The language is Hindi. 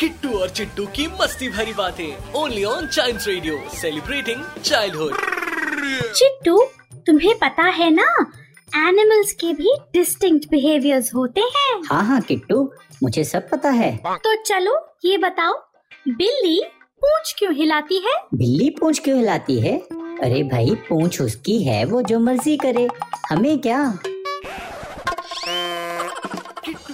किट्टू और चिट्टू की मस्ती भरी बातें। Only on child radio celebrating childhood Chittu तुम्हें पता है ना एनिमल्स के भी डिस्टिंक्ट बिहेवियर्स होते हैं। हाँ हाँ किट्टू मुझे सब पता है। तो चलो ये बताओ बिल्ली पूंछ क्यों हिलाती है? बिल्ली पूंछ क्यों हिलाती है? अरे भाई पूंछ उसकी है वो जो मर्ज़ी करे। हमें क्या?